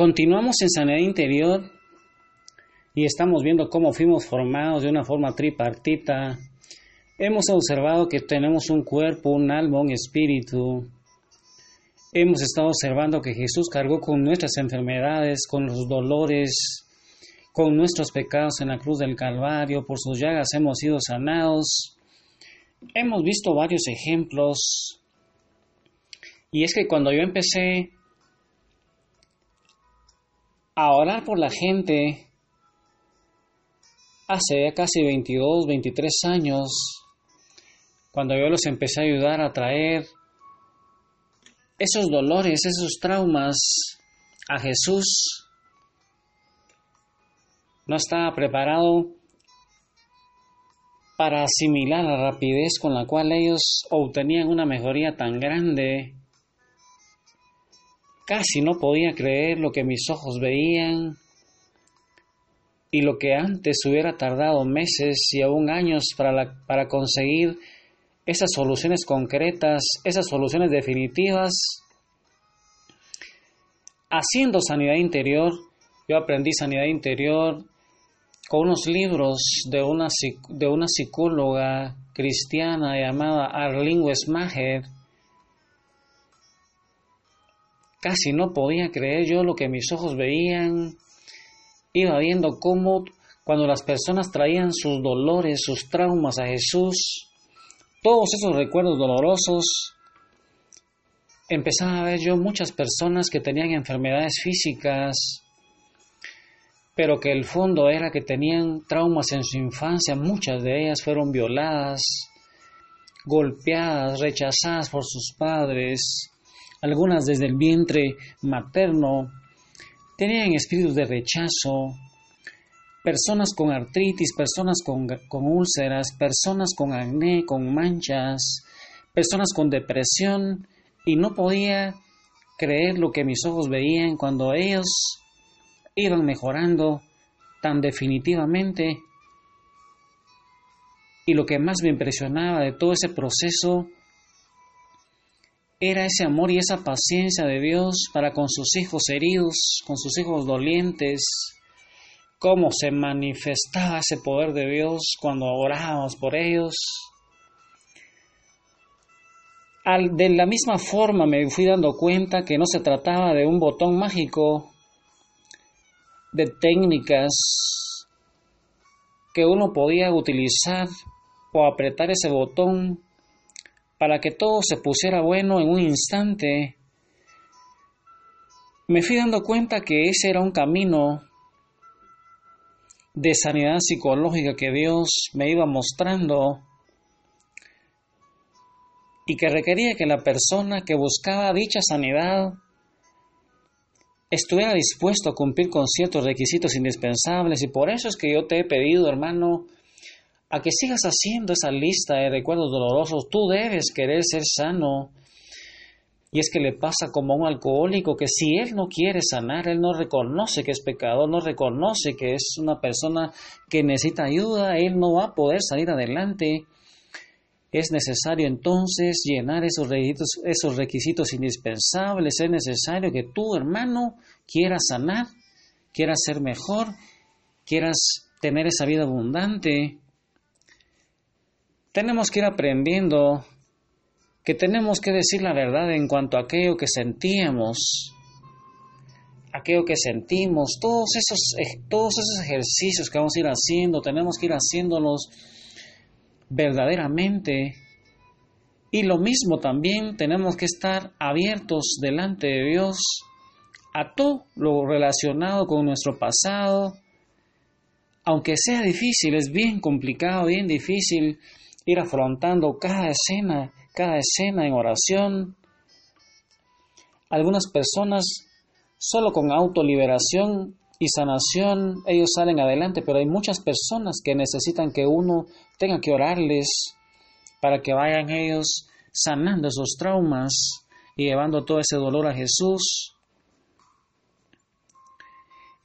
Continuamos en sanidad interior y estamos viendo cómo fuimos formados de una forma tripartita. Hemos observado que tenemos un cuerpo, un alma, un espíritu. Hemos estado observando que Jesús cargó con nuestras enfermedades, con los dolores, con nuestros pecados en la cruz del Calvario. Por sus llagas hemos sido sanados. Hemos visto varios ejemplos. Y es que cuando yo empecé a orar por la gente, hace casi 22, 23 años, cuando yo los empecé a ayudar a traer esos dolores, esos traumas a Jesús, no estaba preparado para asimilar la rapidez con la cual ellos obtenían una mejoría tan grande. Casi no podía creer lo que mis ojos veían y lo que antes hubiera tardado meses y aún años para, para conseguir esas soluciones concretas, esas soluciones definitivas. Haciendo sanidad interior, yo aprendí sanidad interior con unos libros de una, de una psicóloga cristiana llamada Arlene Westmacher. Casi no podía creer yo lo que mis ojos veían. Iba viendo cómo cuando las personas traían sus dolores, sus traumas a Jesús, todos esos recuerdos dolorosos, empezaba a ver yo muchas personas que tenían enfermedades físicas, pero que el fondo era que tenían traumas en su infancia, muchas de ellas fueron violadas, golpeadas, rechazadas por sus padres, algunas desde el vientre materno, tenían espíritus de rechazo, personas con artritis, personas con, con, úlceras, personas con acné, con manchas, personas con depresión, y no podía creer lo que mis ojos veían cuando ellos iban mejorando tan definitivamente. Y lo que más me impresionaba de todo ese proceso era ese amor y esa paciencia de Dios para con sus hijos heridos, con sus hijos dolientes, cómo se manifestaba ese poder de Dios cuando orábamos por ellos. De la misma forma me fui dando cuenta que no se trataba de un botón mágico, de técnicas que uno podía utilizar o apretar ese botón para que todo se pusiera bueno en un instante. Me fui dando cuenta que ese era un camino de sanidad psicológica que Dios me iba mostrando y que requería que la persona que buscaba dicha sanidad estuviera dispuesto a cumplir con ciertos requisitos indispensables y por eso es que yo te he pedido, hermano, a que sigas haciendo esa lista de recuerdos dolorosos. Tú debes querer ser sano. Y es que le pasa como a un alcohólico que si él no quiere sanar, él no reconoce que es pecador, no reconoce que es una persona que necesita ayuda, él no va a poder salir adelante. Es necesario entonces llenar esos requisitos, esos requisitos indispensables. Es necesario que tú, hermano, quieras sanar, quieras ser mejor, quieras tener esa vida abundante. Tenemos que ir aprendiendo que tenemos que decir la verdad en cuanto a aquello que sentíamos, aquello que sentimos, todos esos, todos esos ejercicios que vamos a ir haciendo, tenemos que ir haciéndolos verdaderamente. Y lo mismo también tenemos que estar abiertos delante de Dios a todo lo relacionado con nuestro pasado, aunque sea difícil, es bien complicado, bien difícil ir afrontando cada escena, cada escena en oración. Algunas personas solo con autoliberación y sanación ellos salen adelante, pero hay muchas personas que necesitan que uno tenga que orarles para que vayan ellos sanando esos traumas y llevando todo ese dolor a Jesús.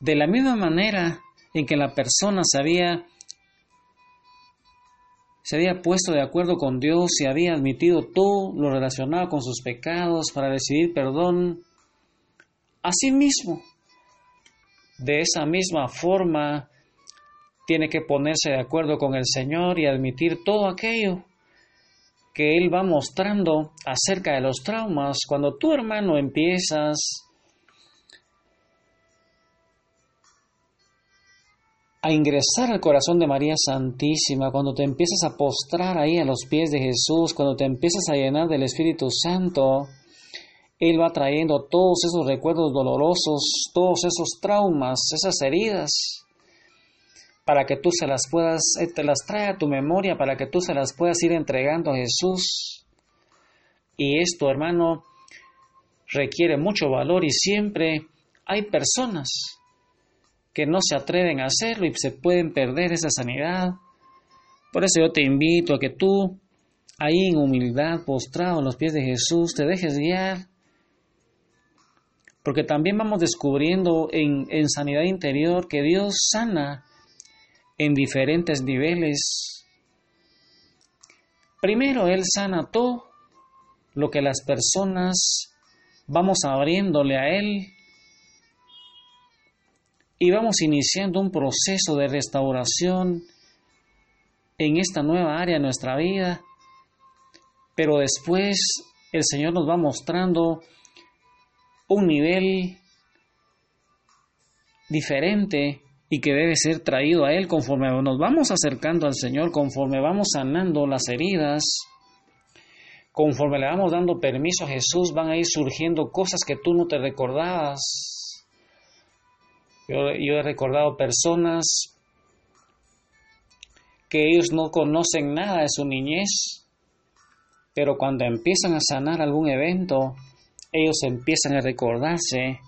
De la misma manera en que la persona se había se había puesto de acuerdo con Dios y había admitido todo lo relacionado con sus pecados para recibir perdón. Asimismo, de esa misma forma tiene que ponerse de acuerdo con el Señor y admitir todo aquello que Él va mostrando acerca de los traumas. Cuando tú, hermano, empiezas a ingresar al corazón de María Santísima, cuando te empiezas a postrar ahí a los pies de Jesús, cuando te empiezas a llenar del Espíritu Santo, Él va trayendo todos esos recuerdos dolorosos, todos esos traumas, esas heridas, para que tú se las puedas, eh, te las trae a tu memoria, para que tú se las puedas ir entregando a Jesús. Y esto, hermano, requiere mucho valor y siempre hay personas que no se atreven a hacerlo y se pueden perder esa sanidad. Por eso yo te invito a que tú, ahí en humildad, postrado a los pies de Jesús, te dejes guiar. Porque también vamos descubriendo en, en sanidad interior que Dios sana en diferentes niveles. Primero Él sana todo lo que las personas vamos abriéndole a Él y vamos iniciando un proceso de restauración en esta nueva área de nuestra vida. Pero después el Señor nos va mostrando un nivel diferente y que debe ser traído a Él conforme nos vamos acercando al Señor, conforme vamos sanando las heridas, conforme le vamos dando permiso a Jesús, van a ir surgiendo cosas que tú no te recordabas. Yo, he recordado personas que ellos no conocen nada de su niñez, pero cuando empiezan a sanar algún evento, ellos empiezan a recordarse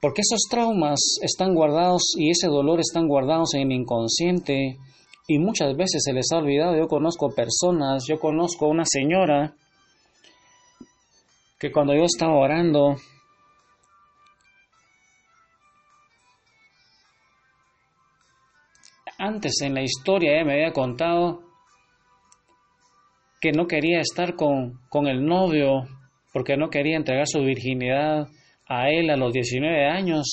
porque esos traumas están guardados y ese dolor están guardados en el inconsciente y muchas veces se les ha olvidado. Yo conozco personas, yo conozco una señora que cuando yo estaba orando, antes en la historia ella me había contado que no quería estar con, con el novio porque no quería entregar su virginidad a él a los 19 años,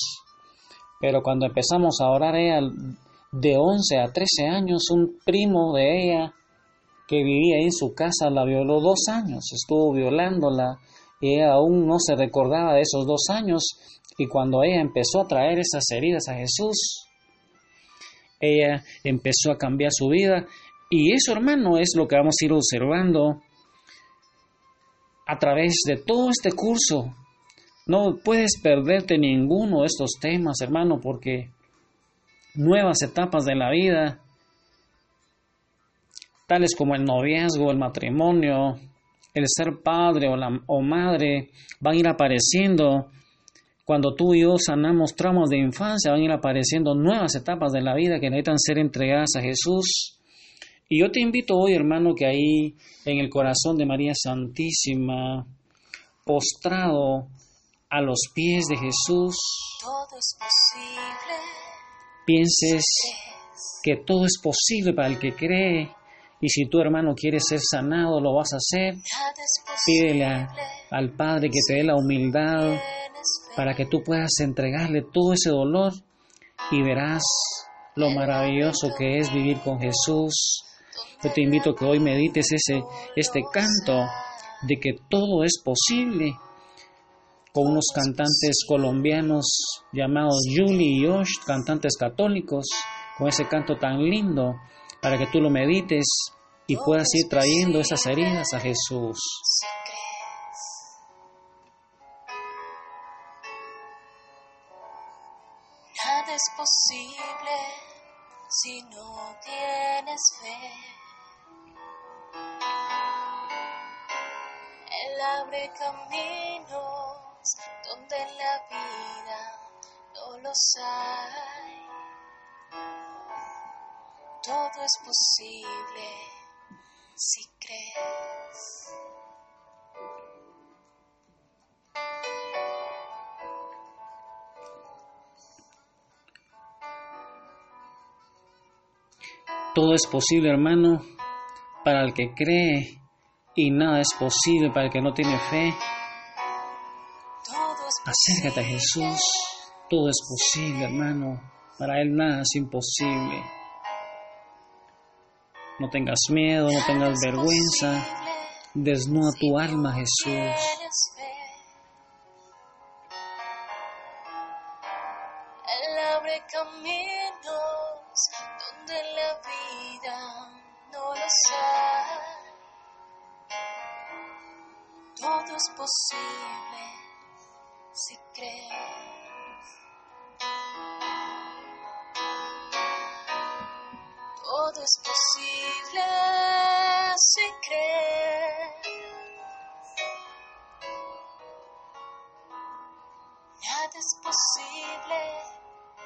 pero cuando empezamos a orar ella de 11 a 13 años, un primo de ella que vivía en su casa la violó dos años, estuvo violándola y aún no se recordaba de esos dos años. Y cuando ella empezó a traer esas heridas a Jesús, ella empezó a cambiar su vida y eso hermano es lo que vamos a ir observando a través de todo este curso no puedes perderte ninguno de estos temas, hermano, porque nuevas etapas de la vida, tales como el noviazgo, el matrimonio, el ser padre o, la, o madre, van a ir apareciendo. Cuando tú y yo sanamos traumas de infancia, van a ir apareciendo nuevas etapas de la vida que necesitan ser entregadas a Jesús. Y yo te invito hoy, hermano, que ahí en el corazón de María Santísima, postrado a los pies de Jesús, pienses que todo es posible para el que cree. Y si tu hermano quiere ser sanado, lo vas a hacer. Pídele al Padre que te dé la humildad para que tú puedas entregarle todo ese dolor y verás lo maravilloso que es vivir con Jesús. Yo te invito a que hoy medites ese, este canto de que todo es posible con unos cantantes colombianos llamados Julie y Josh, cantantes católicos, con ese canto tan lindo, para que tú lo medites y puedas ir trayendo esas heridas a Jesús. Abre camino donde la vida no los hay. Todo es posible si crees. Todo es posible, hermano, para el que cree y nada es posible para el que no tiene fe. Acércate a Jesús Todo es posible, hermano. Para Él nada es imposible. No tengas miedo, no tengas vergüenza. Desnuda tu alma, Jesús. Todo es posible si crees. Todo es posible si crees. Nada es posible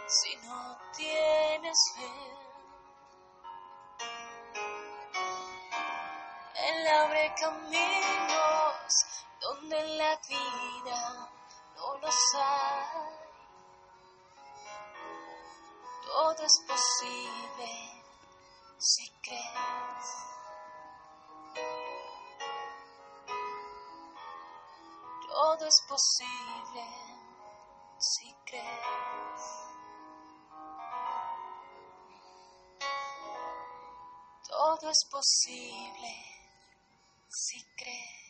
si no tienes fe. Él abre caminos donde la vida no los hay. Todo es posible si crees. Todo es posible si crees. Todo es posible si crees.